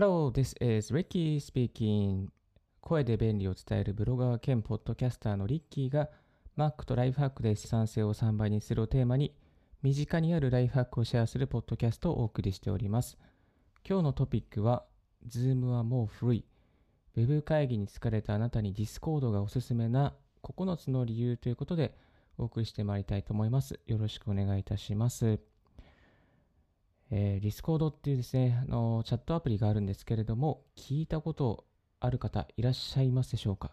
Hello, this is Ricky speaking. 声で便利を伝えるブロガー兼ポッドキャスターのリッキーが Mac とライフハックで資産性を3倍にするをテーマに身近にあるライフハックをシェアするポッドキャストをお送りしております。今日のトピックは Zoom はもう古い。Web 会議に疲れたあなたに Discord がおすすめな9つの理由ということでお送りしてまいりたいと思います。よろしくお願いいたします。えー、Discord っていうですね、あのチャットアプリがあるんですけれども、聞いたことある方いらっしゃいますでしょうか？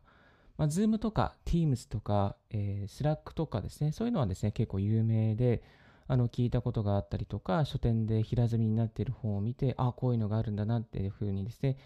まあ、Zoom とか Teams とか、えー、Slack とかですね、そういうのはですね、結構有名で、あの聞いたことがあったりとか、書店で平積みになっている本を見て、あ、こういうのがあるんだなっていうふうにですね、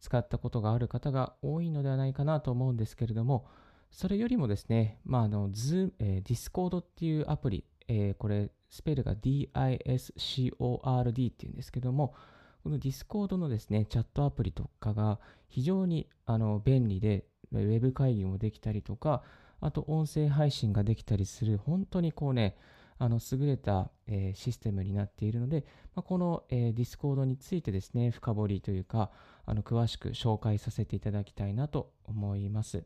使ったことがある方が多いのではないかなと思うんですけれども、それよりもですね、まあ、あの、ズ、えー、Discord っていうアプリ、えー、これ、スペルが DISCORD っていうんですけども、この Discord のですね、チャットアプリとかが非常にあの便利で、ウェブ会議もできたりとか、あと音声配信ができたりする、本当にこうね、あの優れた、えー、システムになっているので、まあ、この、えー、Discord についてですね、深掘りというか、あの詳しく紹介させていただきたいなと思います。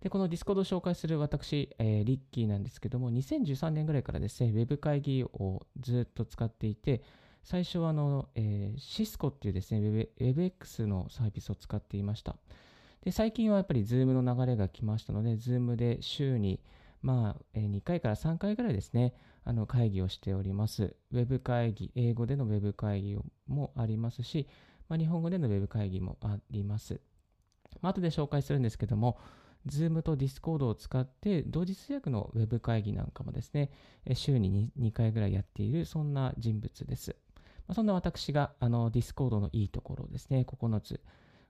で、この Discord を紹介する私、えー、リッキーなんですけども、2013年ぐらいからですね、Web 会議をずっと使っていて、最初はあの、えー、シスコっていうですね、WebX のサービスを使っていました。で、最近はやっぱり Zoom の流れが来ましたので、Zoom で週に、まあ、2回から3回ぐらいですね、あの会議をしております。Web 会議、英語での Web 会議もありますし、まあ、日本語での Web 会議もあります。まあ、後で紹介するんですけども、Zoom と Discord を使って同時通訳の Web 会議なんかもですね、週に 2, 回ぐらいやっている、そんな人物です。ま、そんな私があの Discord のいいところをですね、9つ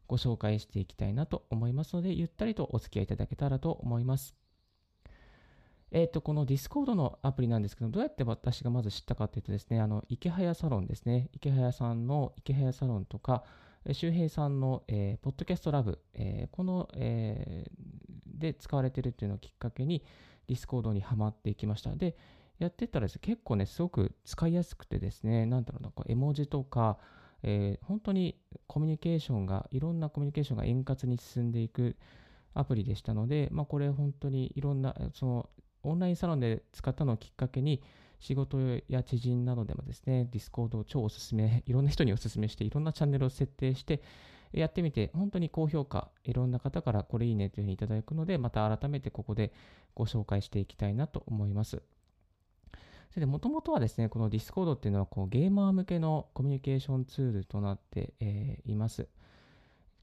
ご紹介していきたいなと思いますので、ゆったりとお付き合いいただけたらと思います。えっ、ー、と、この Discord のアプリなんですけど、どうやって私がまず知ったかというとですね、あの、池早サロンですね。池早さんの池早サロンとか、周平さんの、えー、ポッドキャストラブ、えー、この、えー、で使われているというのをきっかけに、 Discord にはまっていきました。で、やってたらですね、結構ね、すごく使いやすくてですね、なんだろうな、こう絵文字とか、えー、本当にコミュニケーションが、いろんなコミュニケーションが円滑に進んでいくアプリでしたので、まあ、これ本当にいろんな、そのオンラインサロンで使ったのをきっかけに、仕事や知人などでもですね、 Discord を超おすすめ、いろんな人におすすめして、いろんなチャンネルを設定して、やってみて、本当に高評価、いろんな方からこれいいねというふうにいただくので、また改めてここでご紹介していきたいなと思います。それで、もともとはですね、この Discord っていうのはこうゲーマー向けのコミュニケーションツールとなって、えー、います。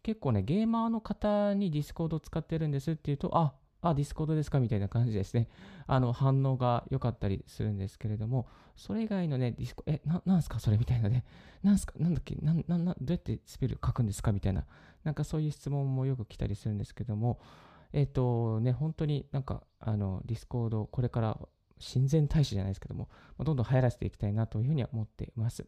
結構ね、ゲーマーの方に Discord を使ってるんですっていうと、あ、あ、 Discord ですかみたいな感じですね。あの、反応が良かったりするんですけれども、それ以外のね、ディスコ、え、な、なんすかそれみたいなね。なんすかなんだっけなん、なん、どうやってスペル書くんですかみたいな。なんかそういう質問もよく来たりするんですけども、えっ、ー、とね、本当になんか、あの、 Discord、これから親善大使じゃないですけども、どんどん流行らせていきたいなというふうには思っています。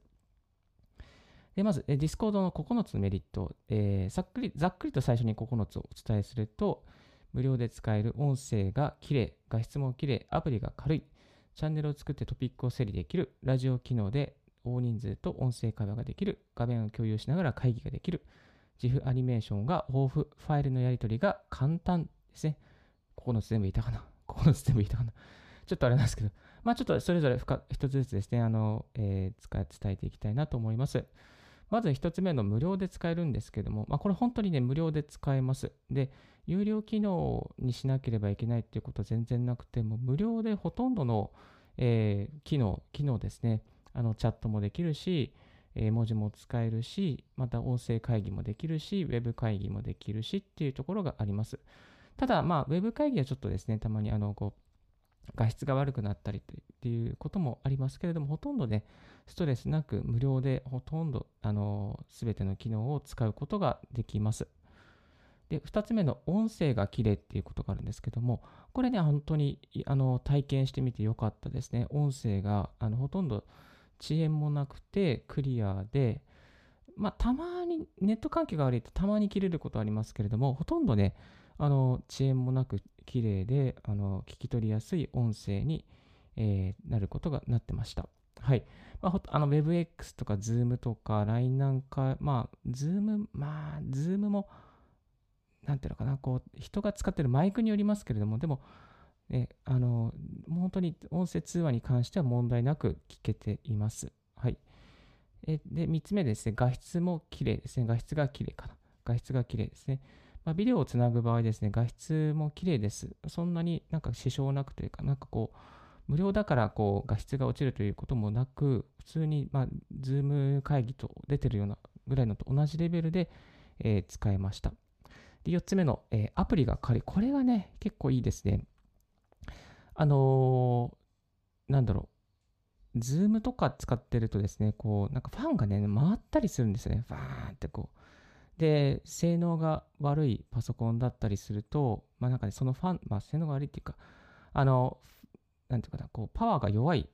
で、まず、 Discord の9つのメリット、えー、ざっくり、ざっくりと最初に9つをお伝えすると、無料で使える音声が綺麗、画質も綺麗、アプリが軽い、チャンネルを作ってトピックを整理できる、ラジオ機能で大人数と音声会話ができる、画面を共有しながら会議ができる、自負アニメーションが豊富、ファイルのやり取りが簡単ですね。9つ全部言ったかな ?9 つ全部言ったかな。ちょっとあれなんですけど、まあちょっとそれぞれ一つずつですね、あの、えー、伝えていきたいなと思います。まず1つ目の無料で使えるんですけども、まあ、これ本当にね、無料で使えます。で、有料機能にしなければいけないっていうことは全然なくて、も無料でほとんどの、えー、機能、機能ですね、あのチャットもできるし、えー、文字も使えるし、また音声会議もできるし、ウェブ会議もできるしっていうところがあります。ただ、まあ、ウェブ会議はちょっとですね、たまにあの、こう、画質が悪くなったりっていうこともありますけれども、ほとんどね、ストレスなく無料でほとんど、あの、すべての機能を使うことができます。で、2つ目の音声が綺麗っていうことがあるんですけども、これね、本当にあの体験してみてよかったですね。音声があのほとんど遅延もなくてクリアで、まあ、たまにネット環境が悪いとたまに切れることありますけれども、ほとんどね、あの遅延もなく綺麗であの聞き取りやすい音声に、えー、なることがなってました。はい。まあ、あの WebX とか Zoom とか LINE なんか、まあ、Zoom、まあ、Zoom も、なんていうのかな、こう、人が使ってるマイクによりますけれども、でも、ね、あの、もう本当に音声通話に関しては問題なく聞けています。はい。えで、3つ目ですね、画質も綺麗ですね。画質が綺麗かな。画質が綺麗ですね。まあ、ビデオをつなぐ場合ですね、画質も綺麗です。そんなになんか支障なくというか、なんかこう、無料だからこう画質が落ちるということもなく、普通に、まあ、ズーム会議と出てるようなぐらいのと同じレベルで、えー、使えました。で、4つ目の、えー、アプリが軽い。これがね、結構いいですね。あのー、なんだろう。 Zoom とか使ってるとですね、こう、なんかファンがね、回ったりするんですよね。バーンってこう。で、性能が悪いパソコンだったりすると、まあなんかね、そのファン、まあ性能が悪いっていうか、あの、なんていうかな、こう、パワーが弱い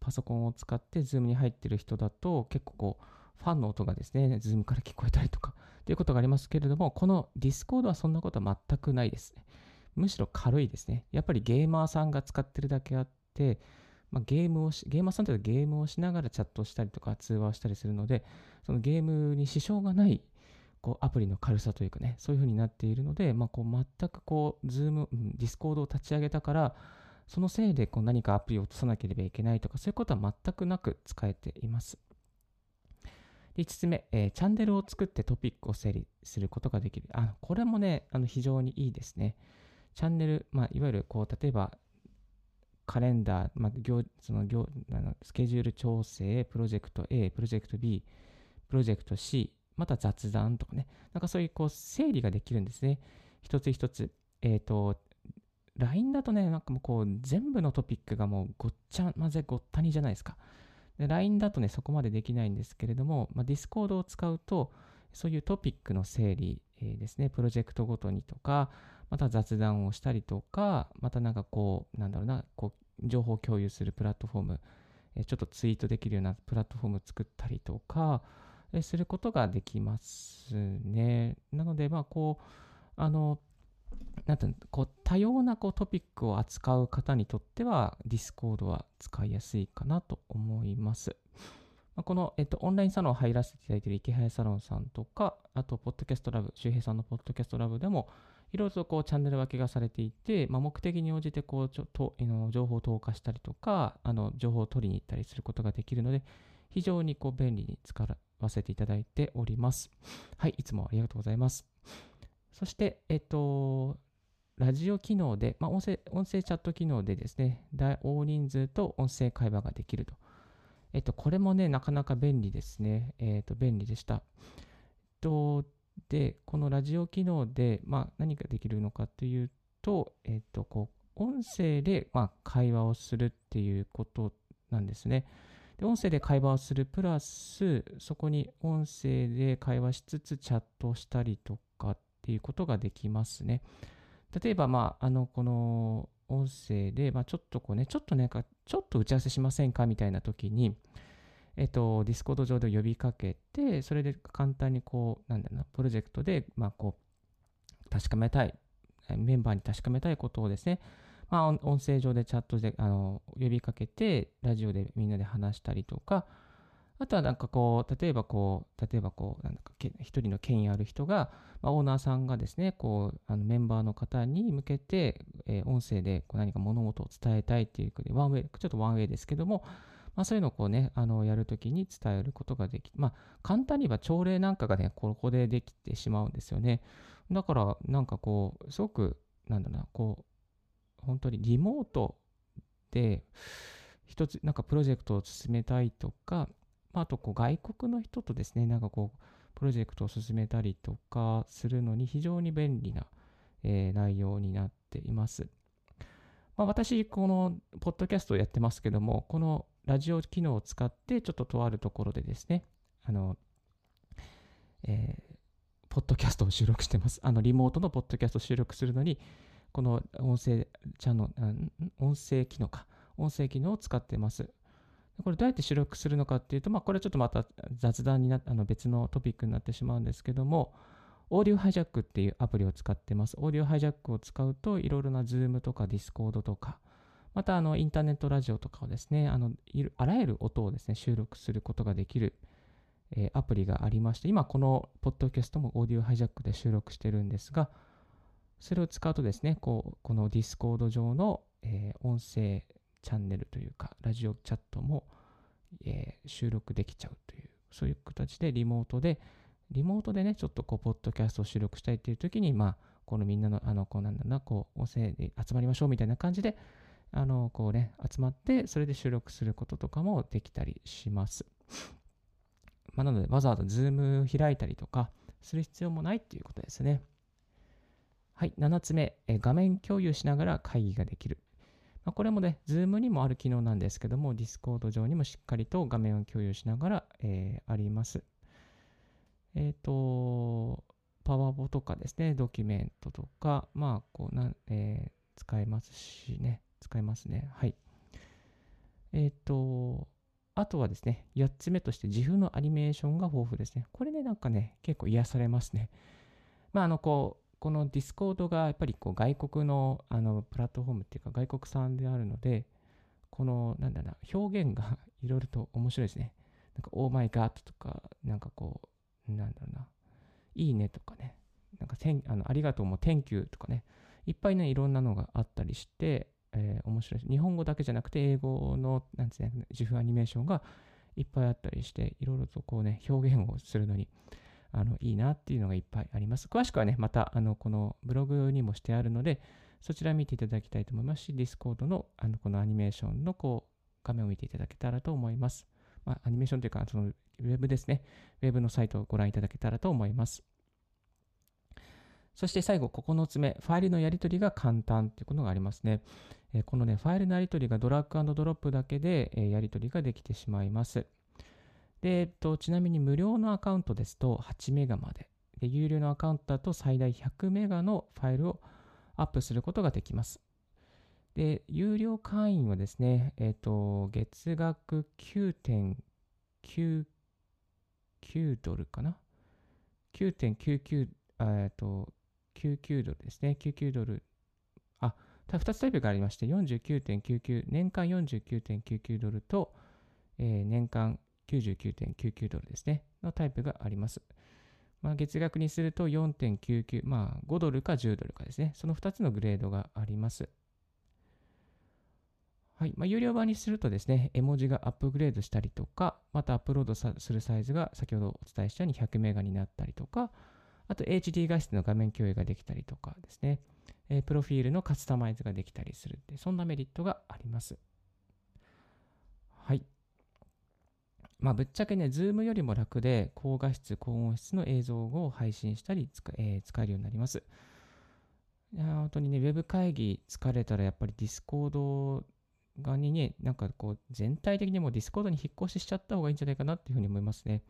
パソコンを使って、 Zoom に入ってる人だと、結構こう、ファンの音がですね、 Zoom から聞こえたりとか、ということがありますけれども、この Discord はそんなことは全くないですね。むしろ軽いですね。やっぱりゲーマーさんが使ってるだけあって、まあ、ゲームをし、ゲーマーさんというとゲームをしながらチャットしたりとか通話をしたりするので、そのゲームに支障がないこうアプリの軽さというかね、そういう風になっているので、まあ、こう全くこう、 Zoom、Discord を立ち上げたから、そのせいでこう何かアプリを落とさなければいけないとか、そういうことは全くなく使えています。5つ目、えー、チャンネルを作ってトピックを整理することができる。あこれもね、あの非常にいいですね。チャンネル、まあ、いわゆるこう、例えば、カレンダー、まあ、行その行あのスケジュール調整、プロジェクト A、プロジェクト B、プロジェクト C、また雑談とかね、なんかそういうこう整理ができるんですね。一つ一つ。えっ、ー、と、LINE だとね、なんかもうこう全部のトピックがもうごっちゃ混ぜごったにじゃないですか。で LINE だとね、そこまでできないんですけれども、まあ、Discord を使うと、そういうトピックの整理、えー、ですね、プロジェクトごとにとか、また雑談をしたりとか、またなんかこう、なんだろうな、こう、情報共有するプラットフォーム、えー、ちょっとツイートできるようなプラットフォーム作ったりとかえ、することができますね。なので、まあ、こう、あの、なんて、こう、多様なこうトピックを扱う方にとっては、Discord は使いやすいかなと思います。この、えっと、オンラインサロン入らせていただいている池早サロンさんとか、あと、ポッドキャストラブ、周平さんのポッドキャストラブでも、いろいろとこうチャンネル分けがされていて、まあ、目的に応じてこうちょと情報を投下したりとか、あの情報を取りに行ったりすることができるので、非常にこう便利に使わせていただいております。はい、いつもありがとうございます。そして、えっと、ラジオ機能で、まあ、音声、音声チャット機能でですね、大人数と音声会話ができると。えっと、これもね、なかなか便利ですね。えっと、便利でした。えっと、で、このラジオ機能で、まあ、何ができるのかというと、えっと、こう、音声で、まあ、会話をするっていうことなんですね。で、音声で会話をするプラス、そこに音声で会話しつつチャットしたりとかっていうことができますね。例えば、まあ、あの、この音声で、まあ、ちょっとこうね、ちょっとね、ちょっと打ち合わせしませんかみたいな時に、えっと、 Discord 上で呼びかけて、それで簡単にこう、なんだろうな、プロジェクトで、まあ、こう、確かめたい、メンバーに確かめたいことをですね、まあ、音声上でチャットであの呼びかけて、ラジオでみんなで話したりとか、あとはなんかこう、例えばこう、例えばこう、なんだか一人の権威ある人が、まあ、オーナーさんがですね、こう、あのメンバーの方に向けて、えー、音声でこう何か物事を伝えたいっていうことで、ワンウェイ、ちょっとワンウェイですけども、まあ、そういうのをこうね、あのやるときに伝えることができ、まあ、簡単に言えば朝礼なんかがね、ここでできてしまうんですよね。だから、なんかこう、すごく、なんだろうな、こう、本当にリモートで一つなんかプロジェクトを進めたいとか、まあ、とこう外国の人とですね、なんかこう、プロジェクトを進めたりとかするのに非常に便利な、えー、内容になっています。まあ、私、このポッドキャストをやってますけども、このラジオ機能を使って、ちょっととあるところでですね、あの、えー、ポッドキャストを収録してます。あの、リモートのポッドキャストを収録するのに、この音声チャンネル、音声機能か、音声機能を使ってます。これどうやって収録するのかっていうと、まあ、これはちょっとまた雑談になあの別のトピックになってしまうんですけども、オーディオハイジャックっていうアプリを使ってます。オーディオハイジャックを使うと、いろいろな Zoom とか Discord とか、また、あの、インターネットラジオとかをですね、あの、あらゆる音をですね、収録することができる、えー、アプリがありまして、今、このポッドキャストも Audio Hijack で収録してるんですが、それを使うとですね、こう、この Discord 上の、えー、音声チャンネルというか、ラジオチャットも、えー、収録できちゃうという、そういう形でリモートで、リモートでね、ちょっとこう、ポッドキャストを収録したいっていう時に、まあ、このみんなの、あの、こうなんだろうな、こう、音声で集まりましょうみたいな感じで、あの、こうね、集まって、それで収録することとかもできたりします。まあ、なので、わざわざズーム開いたりとか、する必要もないっていうことですね。はい、7つ目、え画面共有しながら会議ができる。まあ、これもね、Zoom にもある機能なんですけども、Discord 上にもしっかりと画面を共有しながら、えー、あります。えっ、ー、と、パワポとかですね、ドキュメントとか、まあ、こうな、えー、使えますしね、使えますね。はい。えっ、ー、と、あとはですね、8つ目として GIF のアニメーションが豊富ですね。これね、なんかね、結構癒されますね。まあ、あの、こう、この Discord がやっぱりこう外国のあのプラットフォームっていうか外国産であるので、このなんだな、表現がいろいろと面白いですね。なんか、 Oh my God とか、なんかこう、なんだろうな、いいねとかね、なんか、あのありがとうも Thank you とかね、いっぱいね、いろんなのがあったりして、えー、面白いです。日本語だけじゃなくて、英語の、なんつうね、自負アニメーションがいっぱいあったりして、いろいろとこうね、表現をするのに、あのいいなっていうのがいっぱいあります。詳しくはね、またあのこのブログにもしてあるので、そちら見ていただきたいと思いますし、Discord のあのこのアニメーションのこう画面を見ていただけたらと思います。まあ、アニメーションというか、そのウェブですね。ウェブのサイトをご覧いただけたらと思います。そして最後、9つ目、ファイルのやり取りが簡単ということがありますね。えこのね、ファイルのやり取りがドラッグドロップだけで、えやり取りができてしまいます。で、えっと、ちなみに無料のアカウントですと8メガまで。で、有料のアカウントだと最大100メガのファイルをアップすることができます。で、有料会員はですね、えっと、月額9.99ドルかな ?9.99、えっと、99ドルですね。99ドル。あ、2つタイプがありまして、49.99、年間49.99ドルと、えー、年間99.99ドルですね、のタイプがあります。まあ、月額にすると4.99、まあ5ドルか10ドルかですね、その2つのグレードがあります。はい。まあ、有料版にするとですね、絵文字がアップグレードしたりとか、またアップロードするサイズが先ほどお伝えしたように100メガになったりとか、あと HD 画質の画面共有ができたりとかですね、えー、プロフィールのカスタマイズができたりするって、そんなメリットがあります。はい。まあ、ぶっちゃけね、 Zoom よりも楽で、高画質、高音質の映像を配信したり使,、えー、使えるようになります。いや本当にね、ウェブ会議疲れたらやっぱり Discord 側にね、なんかこう、全体的にも Discord に引っ越ししちゃった方がいいんじゃないかなっていうふうに思いますね。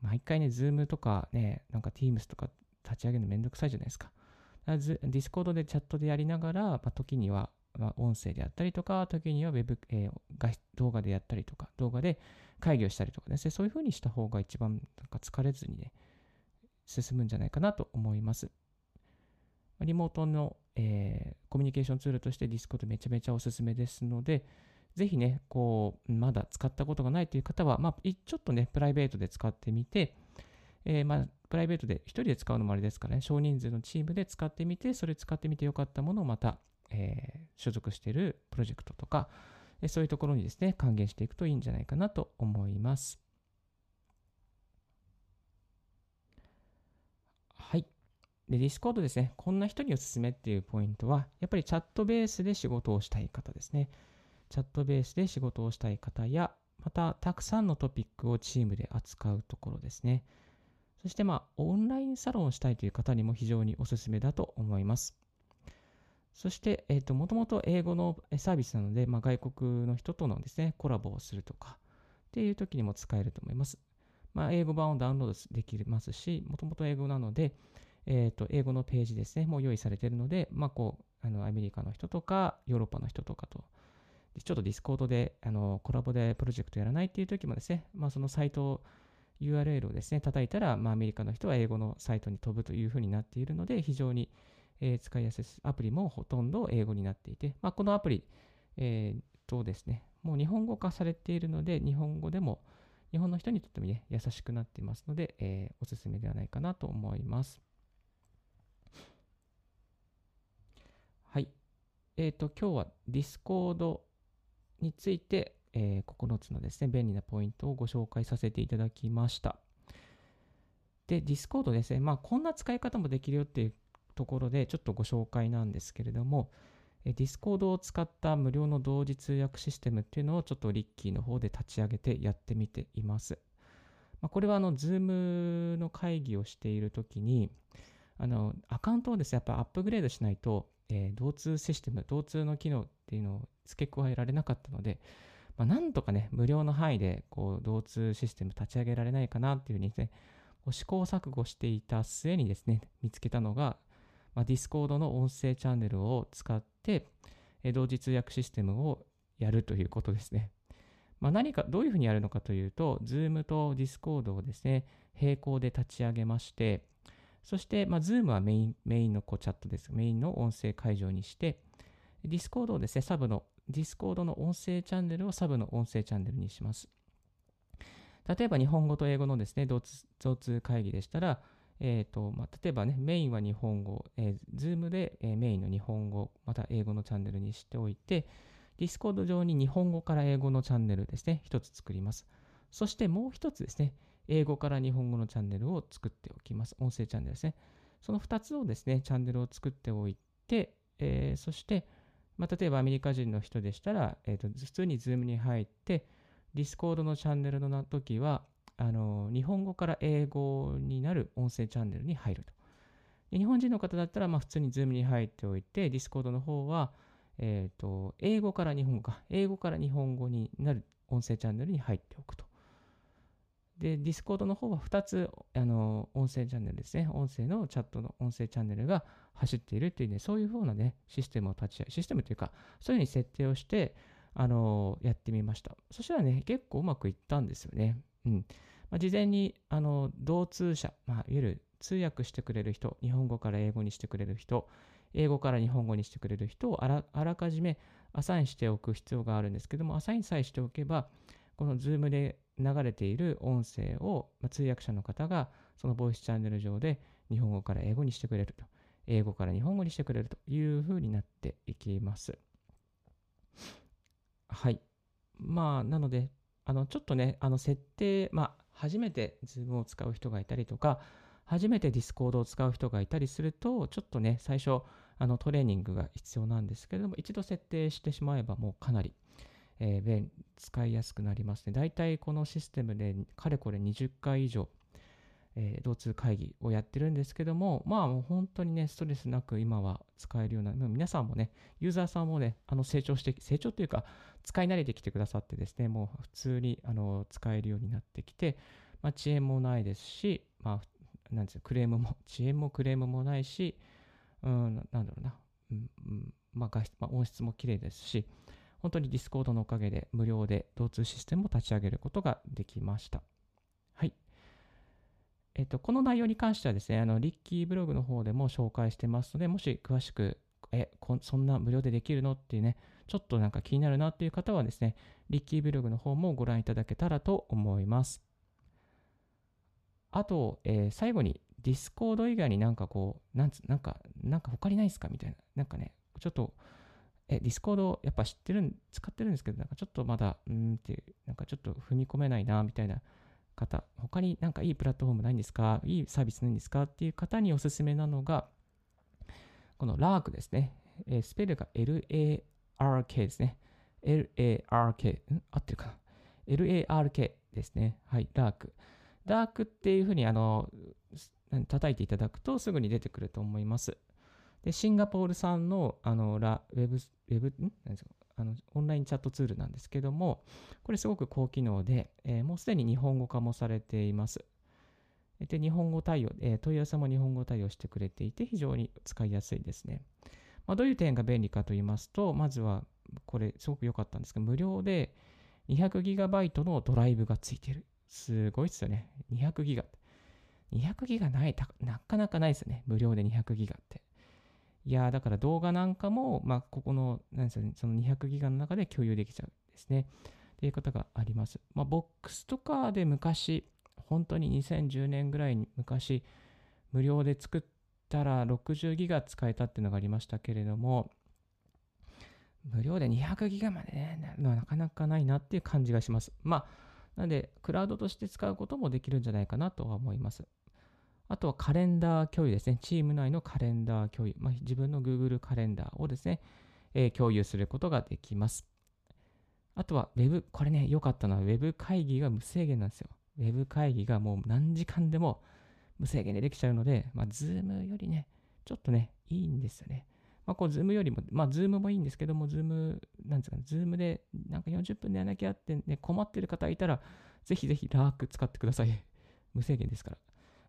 毎回ね、 Zoom とかね、なんか Teams とか立ち上げるのめんどくさいじゃないですか。 Discord でチャットでやりながら、まあ、時には、まあ、音声であったりとか、時にはウェブ、えー、動画でやったりとか、動画で会議をしたりとかですね、そういうふうにした方が一番なんか疲れずにね、進むんじゃないかなと思います。リモートの、えー、コミュニケーションツールとして Discord めちゃめちゃおすすめですので、ぜひね、こう、まだ使ったことがないという方は、まあ、ちょっとね、プライベートで使ってみて、えー、まあ、プライベートで1人で使うのもあれですからね、少人数のチームで使ってみて、それ使ってみてよかったものをまた、えー、所属しているプロジェクトとか、そういうところにですね、還元していくといいんじゃないかなと思います。はい。で、 Discord ですね、こんな人におすすめっていうポイントは、やっぱりチャットベースで仕事をしたい方ですね。チャットベースで仕事をしたい方や、また、たくさんのトピックをチームで扱うところですね。そして、まあ、オンラインサロンをしたいという方にも非常におすすめだと思います。そして、えっ、ー、と、もともと英語のサービスなので、まあ、外国の人とのですね、コラボをするとか、っていう時にも使えると思います。まあ、英語版をダウンロードできますし、もともと英語なので、え、ー、と、英語のページですね、もう用意されているので、まあ、こう、あの、アメリカの人とか、ヨーロッパの人とかと、ちょっとディスコードで、あの、コラボでプロジェクトやらないっていう時もですね、まあ、そのサイト URL をですね、叩いたら、まあ、アメリカの人は英語のサイトに飛ぶというふうになっているので、非常にえー、使いやすい。アプリもほとんど英語になっていて、まあ、このアプリ、えー、とですね、もう日本語化されているので、日本語でも、日本の人にとってもね、優しくなっていますので、えー、おすすめではないかなと思います。はい。えっ、ー、と、今日は Discord について、えー、9つのですね、便利なポイントをご紹介させていただきました。で、Discord ですね、まあ、こんな使い方もできるよっていうところで、ちょっとご紹介なんですけれども、Discord を使った無料の同時通訳システムっていうのをちょっとリッキーの方で立ち上げてやってみています。まあ、これはあの Zoom の会議をしているときに、あのアカウントをですね、やっぱアップグレードしないと、えー、同通システム、同通の機能っていうのを付け加えられなかったので、まあ、なんとかね、無料の範囲でこう同通システム立ち上げられないかなっていうふうにですね、試行錯誤していた末にですね、見つけたのが、まあ、Discord の音声チャンネルを使って、え同時通訳システムをやるということですね。まあ、何か、どういうふうにやるのかというと、Zoom と Discord をですね、並行で立ち上げまして、そして、まあ、Zoom はメインメインのこうチャットです。メインの音声会場にして、Discord をですね、サブの、Discord の音声チャンネルをサブの音声チャンネルにします。例えば日本語と英語のですね、同通会議でしたら、えーとまあ、例えばね、メインは日本語、えー、Zoom で、えー、メインの日本語、また英語のチャンネルにしておいて、Discord 上に日本語から英語のチャンネルですね、一つ作ります。そしてもう一つですね、英語から日本語のチャンネルを作っておきます。音声チャンネルですね。その2つをですね、チャンネルを作っておいて、えー、そして、まあ、例えばアメリカ人の人でしたら、えーと、普通に Zoom に入って、Discord のチャンネルの時は、あの日本語から英語になる音声チャンネルに入ると。で日本人の方だったら、まあ、普通に Zoom に入っておいて、Discord の方は、えーと、英語から日本語か、英語から日本語になる音声チャンネルに入っておくと。で、Discord の方は2つあの音声チャンネルですね。音声のチャットの音声チャンネルが走っているというね、そういうふうなね、システムを立ち上げ、システムというか、そういうふうに設定をして、あのやってみました。そしたらね、結構うまくいったんですよね。うん。まあ、事前に、あの、同通者、まあ、いわゆる通訳してくれる人、日本語から英語にしてくれる人、英語から日本語にしてくれる人をあらあらかじめアサインしておく必要があるんですけども、アサインさえしておけば、この Zoom で流れている音声を、まあ、通訳者の方がそのボイスチャンネル上で日本語から英語にしてくれると。英語から日本語にしてくれるというふうになっていきます。はい。まあ、なので、あの、ちょっとね、あの、設定、まあ、初めて Zoom を使う人がいたりとか、初めて Discord を使う人がいたりすると、ちょっとね、最初、あのトレーニングが必要なんですけれども、一度設定してしまえばもうかなり、えー、便使いやすくなりますね。だいたいこのシステムでかれこれ20回以上、えー、同通会議をやってるんですけども、まあもう本当にね、ストレスなく今は使えるような、皆さんもね、ユーザーさんもね、あの成長して、成長というか、使い慣れてきてくださってですね、もう普通にあの使えるようになってきて、まあ、遅延もないですし、まあ、なんですクレームも、遅延もクレームもないし、うん、なんだろうな、うんまあ画質まあ、音質も綺麗ですし、本当に Discord のおかげで無料で同通システムを立ち上げることができました。えっと、この内容に関してはですね、あの、リッキーブログの方でも紹介してますので、もし詳しく、え、そんな無料でできるのっていうね、ちょっとなんか気になるなっていう方はですね、リッキーブログの方もご覧いただけたらと思います。あと、えー、最後に、ディスコード以外になんかこう、なんつ、なんか、なんか他にないですかみたいな。なんかね、ちょっと、え、ディスコードやっぱ知ってるん、使ってるんですけど、なんかちょっとまだ、うんって、なんかちょっと踏み込めないな、みたいな方、他になんかいいプラットフォームないんですか？いいサービスないんですか？っていう方におすすめなのが、この LARK ですね。えー、スペルが LARK ですね。LARK、ん？合ってるかな ?LARK ですね。はい、LARK。ラークっていうふうにあの叩いていただくとすぐに出てくると思います。で、シンガポール産のあのラウェブ、ウェブ、ん？何ですか？あのオンラインチャットツールなんですけども、これすごく高機能で、えー、もうすでに日本語化もされています。で、日本語対応、えー、問い合わせも日本語対応してくれていて、非常に使いやすいですね。まあ、どういう点が便利かと言いますと、まずは、これすごく良かったんですけど、無料で 200GB のドライブがついてる。すごいですよね。200ギガ。200ギガない、なかなかないですね。無料で200ギガって。いやだから動画なんかも、まあ、ここの、なんですね、その200ギガの中で共有できちゃうんですね。っていうことがあります。まあ、ボックスとかで昔、本当に2010年ぐらいに昔、無料で作ったら60ギガ使えたっていうのがありましたけれども、無料で200ギガまでね、なるのはなかなかないなっていう感じがします。まあ、なので、クラウドとして使うこともできるんじゃないかなとは思います。あとはカレンダー共有ですね。チーム内のカレンダー共有。まあ、自分の Google カレンダーをですね、えー、共有することができます。あとは Web、これね、良かったのは Web 会議が無制限なんですよ。Web 会議がもう何時間でも無制限でできちゃうので、まあ、Zoom よりね、ちょっとね、いいんですよね。まあ、こう、Zoom よりも、まあ、Zoom もいいんですけども、Zoom、なんですかね、Zoom でなんか40分でやらなきゃってね、困ってる方いたら、ぜひぜひラーク使ってください。無制限ですから。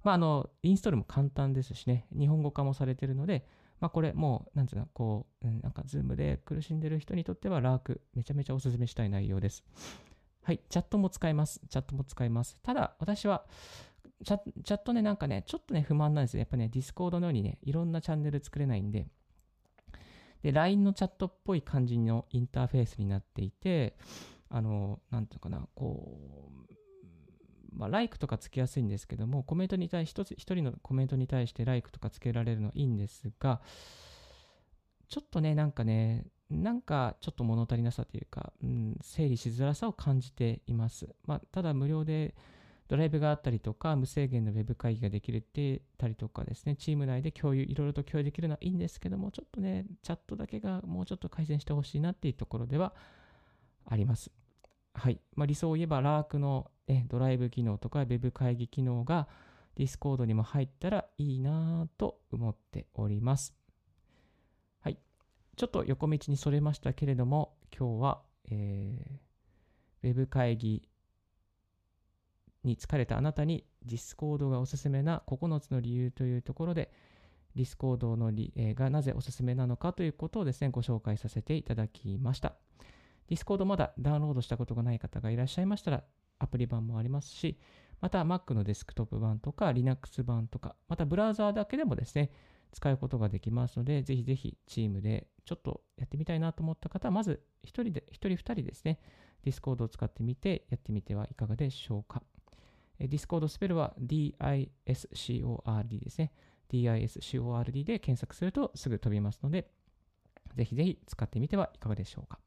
まあ、あの、インストールも簡単ですしね、日本語化もされてるので、まあ、これもう、なんつうの、こう、うん、なんか、ズームで苦しんでる人にとっては、ラーク、めちゃめちゃおすすめしたい内容です。はい、チャットも使えます。チャットも使えます。ただ、私は、チャチャットね、なんかね、ちょっとね、不満なんですよ。やっぱね、ディスコードのようにね、いろんなチャンネル作れないんで、で、LINE のチャットっぽい感じのインターフェースになっていて、あの、なんていうかな、こう、まあ、ライクとかつけやすいんですけども、コメントに対し、一つ、一人のコメントに対してライクとかつけられるのいいんですが、ちょっとね、なんかね、なんかちょっと物足りなさというか、うん、整理しづらさを感じています。まあ、ただ無料でドライブがあったりとか、無制限のウェブ会議ができるってたりとかですね、チーム内で共有、いろいろと共有できるのはいいんですけども、ちょっとね、チャットだけがもうちょっと改善してほしいなっていうところではあります。はい。まあ、理想を言えば、ラークの、ね、ドライブ機能とか Web 会議機能が Discord にも入ったらいいなと思っております。はい。ちょっと横道にそれましたけれども、今日は、えー、Web 会議に疲れたあなたに Discord がおすすめな9つの理由というところで、Discord のり、えー、がなぜおすすめなのかということをですね、ご紹介させていただきました。Discord まだダウンロードしたことがない方がいらっしゃいましたら、アプリ版もありますし、また Mac のデスクトップ版とか Linux 版とか、またブラウザーだけでもですね、使うことができますので、ぜひぜひチームでちょっとやってみたいなと思った方は、まず1人で、1人2人ですね、Discord を使ってみてやってみてはいかがでしょうか。Discord スペルは DISCORD ですね。DISCORD で検索するとすぐ飛びますので、ぜひぜひ使ってみてはいかがでしょうか。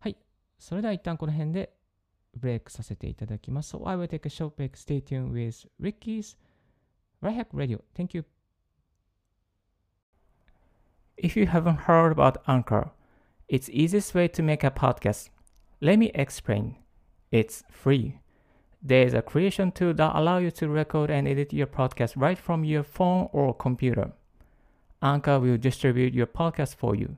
はいそれでは一旦この辺で ブレイクさせていただきます。So I will take a short break. Stay tuned with Ricky's Right Hack Radio. Thank you. If you haven't heard about Anchor, it's easiest way to make a podcast. Let me explain. It's free. There is a creation tool that allow you to record and edit your podcast right from your phone or computer. Anchor will distribute your podcast for you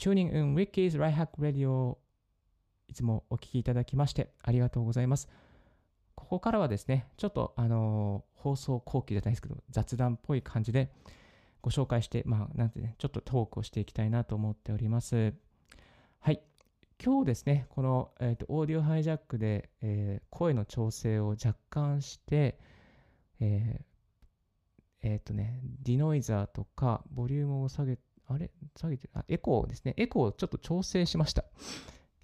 Tuning in Ricky's Right Hack Radio いつもお聞きいただきましてありがとうございます。ここからはですね、ちょっとあのー、放送後期じゃないですけど、雑談っぽい感じでご紹介して、まあ、なんてね、ちょっとトークをしていきたいなと思っております。はい。今日ですね、この、えーと、オーディオハイジャックで、えー、声の調整を若干して、えー、え、ー、とね、ディノイザーとか、ボリュームを下げてあれ？下げてる？あ、エコーですね。エコーをちょっと調整しました。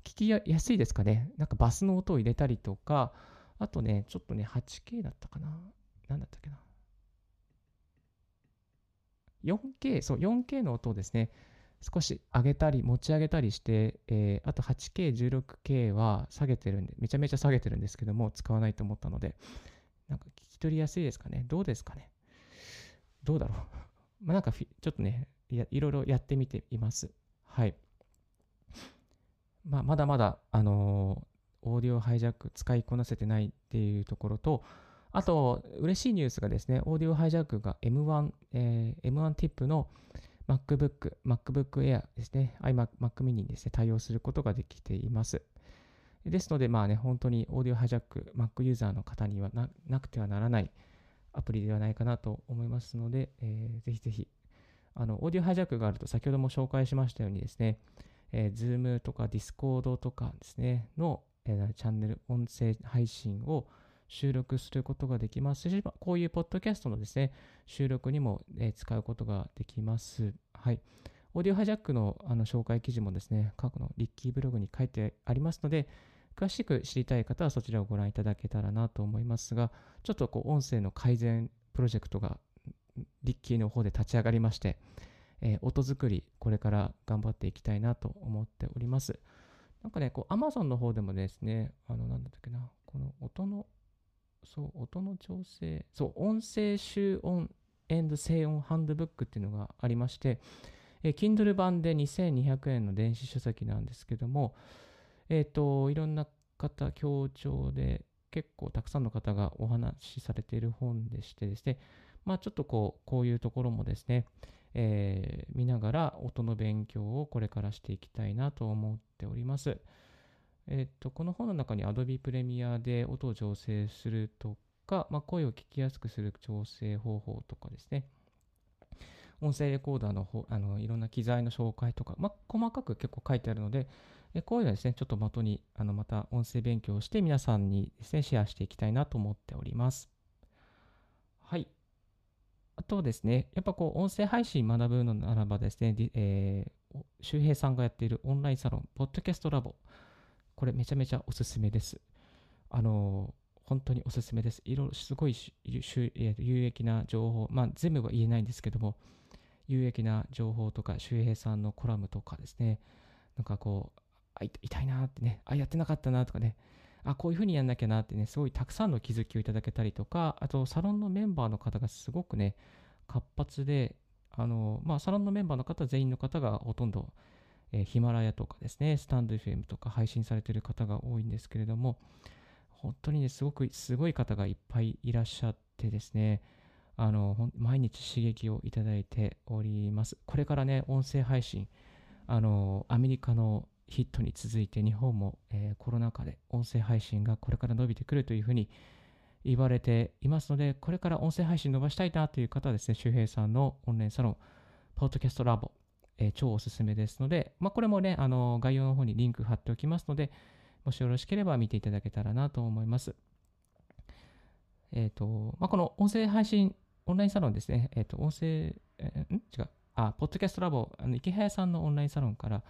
聞きやすいですかね？なんかバスの音を入れたりとか、あとね、ちょっとね、8K だったかな。何だったっけな。4K、そう、4K の音をですね、少し上げたり、持ち上げたりして、えー、あと 8K、16K は下げてるんで、めちゃめちゃ下げてるんですけども、使わないと思ったので、なんか聞き取りやすいですかね？どうですかね？どうだろう？まあなんかちょっとね、やいろいろやってみています。はい。まあ、まだまだ、あのー、オーディオハイジャック使いこなせてないっていうところと、あと、嬉しいニュースがですね、オーディオハイジャックが M1、えー、M1 ティップの MacBook、MacBook Air ですね、iMac Mac mini にですね、対応することができています。ですので、まあね、本当にオーディオハイジャック、Mac ユーザーの方にはなくてはならないアプリではないかなと思いますので、えー、ぜひぜひ、あの、オーディオハイジャックがあると、先ほども紹介しましたようにですね、えー、Zoom とか Discord とかですね、の、えー、チャンネル、音声配信を収録することができますし、こういうポッドキャストのですね、収録にも、えー、使うことができます。はい。オーディオハイジャックのあの紹介記事もですね、過去のリッキーブログに書いてありますので、詳しく知りたい方はそちらをご覧いただけたらなと思いますが、ちょっとこう音声の改善プロジェクトがリッキーの方で立ち上がりまして、えー、音作り、これから頑張っていきたいなと思っております。なんかね、こう Amazon の方でもですね、あの、なんだっけな、この音の、そう、音の調整、そう、音声集音エンド静音ハンドブックっていうのがありまして、えー、Kindle 版で2200円の電子書籍なんですけども、えっ、ー、と、いろんな方、協調で結構たくさんの方がお話しされている本でしてですね、まあちょっとこう、こういうところもですね、えー、見ながら音の勉強をこれからしていきたいなと思っております。えっ、と、この本の中に Adobe Premiere で音を調整するとか、まあ、声を聞きやすくする調整方法とかですね、音声レコーダーのあのいろんな機材の紹介とか、まあ、細かく結構書いてあるので、でこういうのですね、ちょっと的にあのまた音声勉強をして皆さんにですね、シェアしていきたいなと思っております。あとですね、やっぱこう、音声配信学ぶのならばですね、えー、周平さんがやっているオンラインサロン、ポッドキャストラボ。これめちゃめちゃおすすめです。あの本当におすすめです。いろいろすごい有益な情報、まあ全部は言えないんですけども、有益な情報とか、周平さんのコラムとかですね、なんかこう、あ、痛いなってね、あ、やってなかったなとかね、あ、こういうふうにやんなきゃなってね、すごいたくさんの気づきをいただけたりとか、あと、サロンのメンバーの方がすごくね、活発で、あの、まあ、サロンのメンバーの方全員の方がほとんど、えー、ヒマラヤとかですね、スタンド FM とか配信されてる方が多いんですけれども、本当にね、すごく、すごい方がいっぱいいらっしゃってですね、あの、毎日刺激をいただいております。これからね、音声配信、あの、アメリカのヒットに続いて日本も、えー、コロナ禍で音声配信がこれから伸びてくるというふうに言われていますので、これから音声配信伸ばしたいなという方はですね、周平さんのオンラインサロン、ポッドキャストラボ、えー、超おすすめですので、まあ、これもね、あの概要の方にリンク貼っておきますので、もしよろしければ見ていただけたらなと思います。えっ、ー、と、まあ、この音声配信、オンラインサロンですね、えっ、と、音声、えー、ん？違う、あ、ポッドキャストラボ、あの池早さんのオンラインサロンから、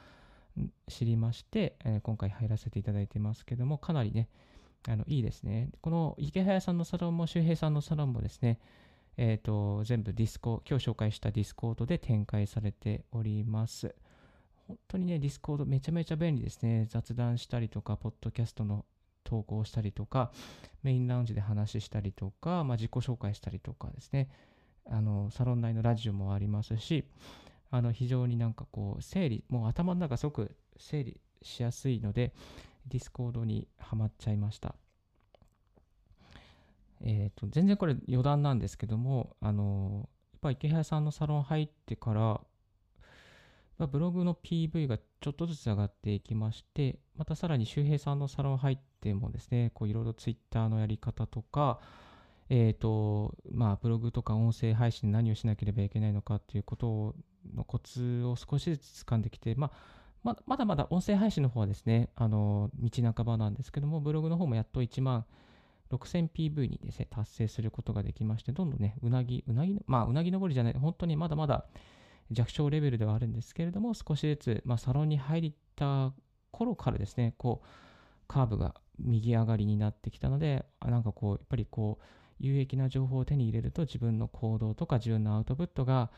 知りまして、えー、今回入らせていただいてますけども、かなりね、あのいいですね。この池早さんのサロンも周平さんのサロンもですね、えっ、ー、と、全部ディスコ、今日紹介したディスコードで展開されております。本当にね、ディスコードめちゃめちゃ便利ですね。雑談したりとか、ポッドキャストの投稿したりとか、メインラウンジで話したりとか、まあ、自己紹介したりとかですね、あの、サロン内のラジオもありますし、あの非常になんかこう整理、もう頭の中すごく整理しやすいので、ディスコードにはまっちゃいました。えっ、ー、と、全然これ余談なんですけども、あの、やっぱ池原さんのサロン入ってから、ブログの PV がちょっとずつ上がっていきまして、またさらに周平さんのサロン入ってもですね、こういろいろ Twitter のやり方とか、え、ー、と、まあ、ブログとか音声配信何をしなければいけないのかっていうことのコツを少しずつ掴んできて、まあ、まだまだ音声配信の方はですね、あの、道半ばなんですけども、ブログの方もやっと1万 6000PV にですね、達成することができまして、どんどんね、うなぎ、うなぎ、まあ、うなぎ登りじゃない、本当にまだまだ弱小レベルではあるんですけれども、少しずつ、まあ、サロンに入った頃からですね、こう、カーブが右上がりになってきたので、なんかこう、やっぱりこう、有益な情報を手に入れると自分の行動とか自分のアウトプットが、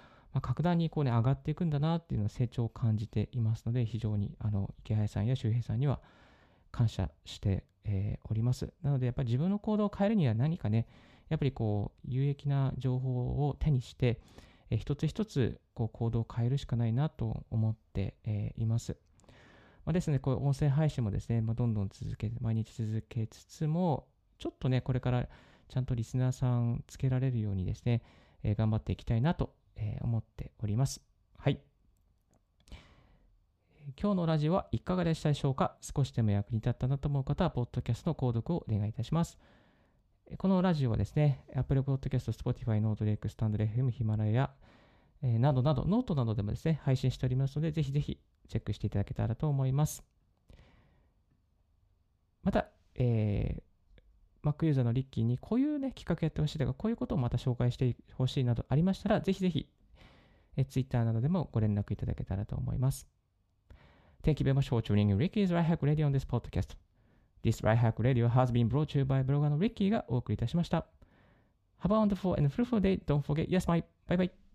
格段にこう、ね、上がっていくんだなっていうのを成長を感じていますので、非常にあの池原さんや周平さんには感謝して、おります。なので、やっぱり自分の行動を変えるには何かね、やっぱりこう、有益な情報を手にして、一つ一つこう行動を変えるしかないなと思って、います。まあ、ですね、こう音声配信もですね、どんどん続けて、毎日続けつつも、ちょっとね、これからちゃんとリスナーさんつけられるようにですね、えー、頑張っていきたいなとえー、思っております。はい。今日のラジオはいかがでしたでしょうか？少しでも役に立ったなと思う方は、ポッドキャストの購読をお願いいたします。このラジオはですね、Apple Podcast、Spotify、ノートレイク、スタンド FM、ヒマラヤ、えー、などなど、ノートなどでもですね、配信しておりますので、ぜひぜひチェックしていただけたらと思います。また、えー、Mac ユーザーのリッキーにこういうね、企画やってほしいとか、こういうことをまた紹介してほしいなどありましたら、ぜひぜひ、え、Twitter などでもご連絡いただけたらと思います。Thank you very much for tuning in Ricky's Right Hack Radio on this podcast. This Right Hack Radio has been brought to you by ブロガーのリッキーがお送りいたしました。Have a wonderful and fruitful day. Don't forget, yes, my. Bye bye.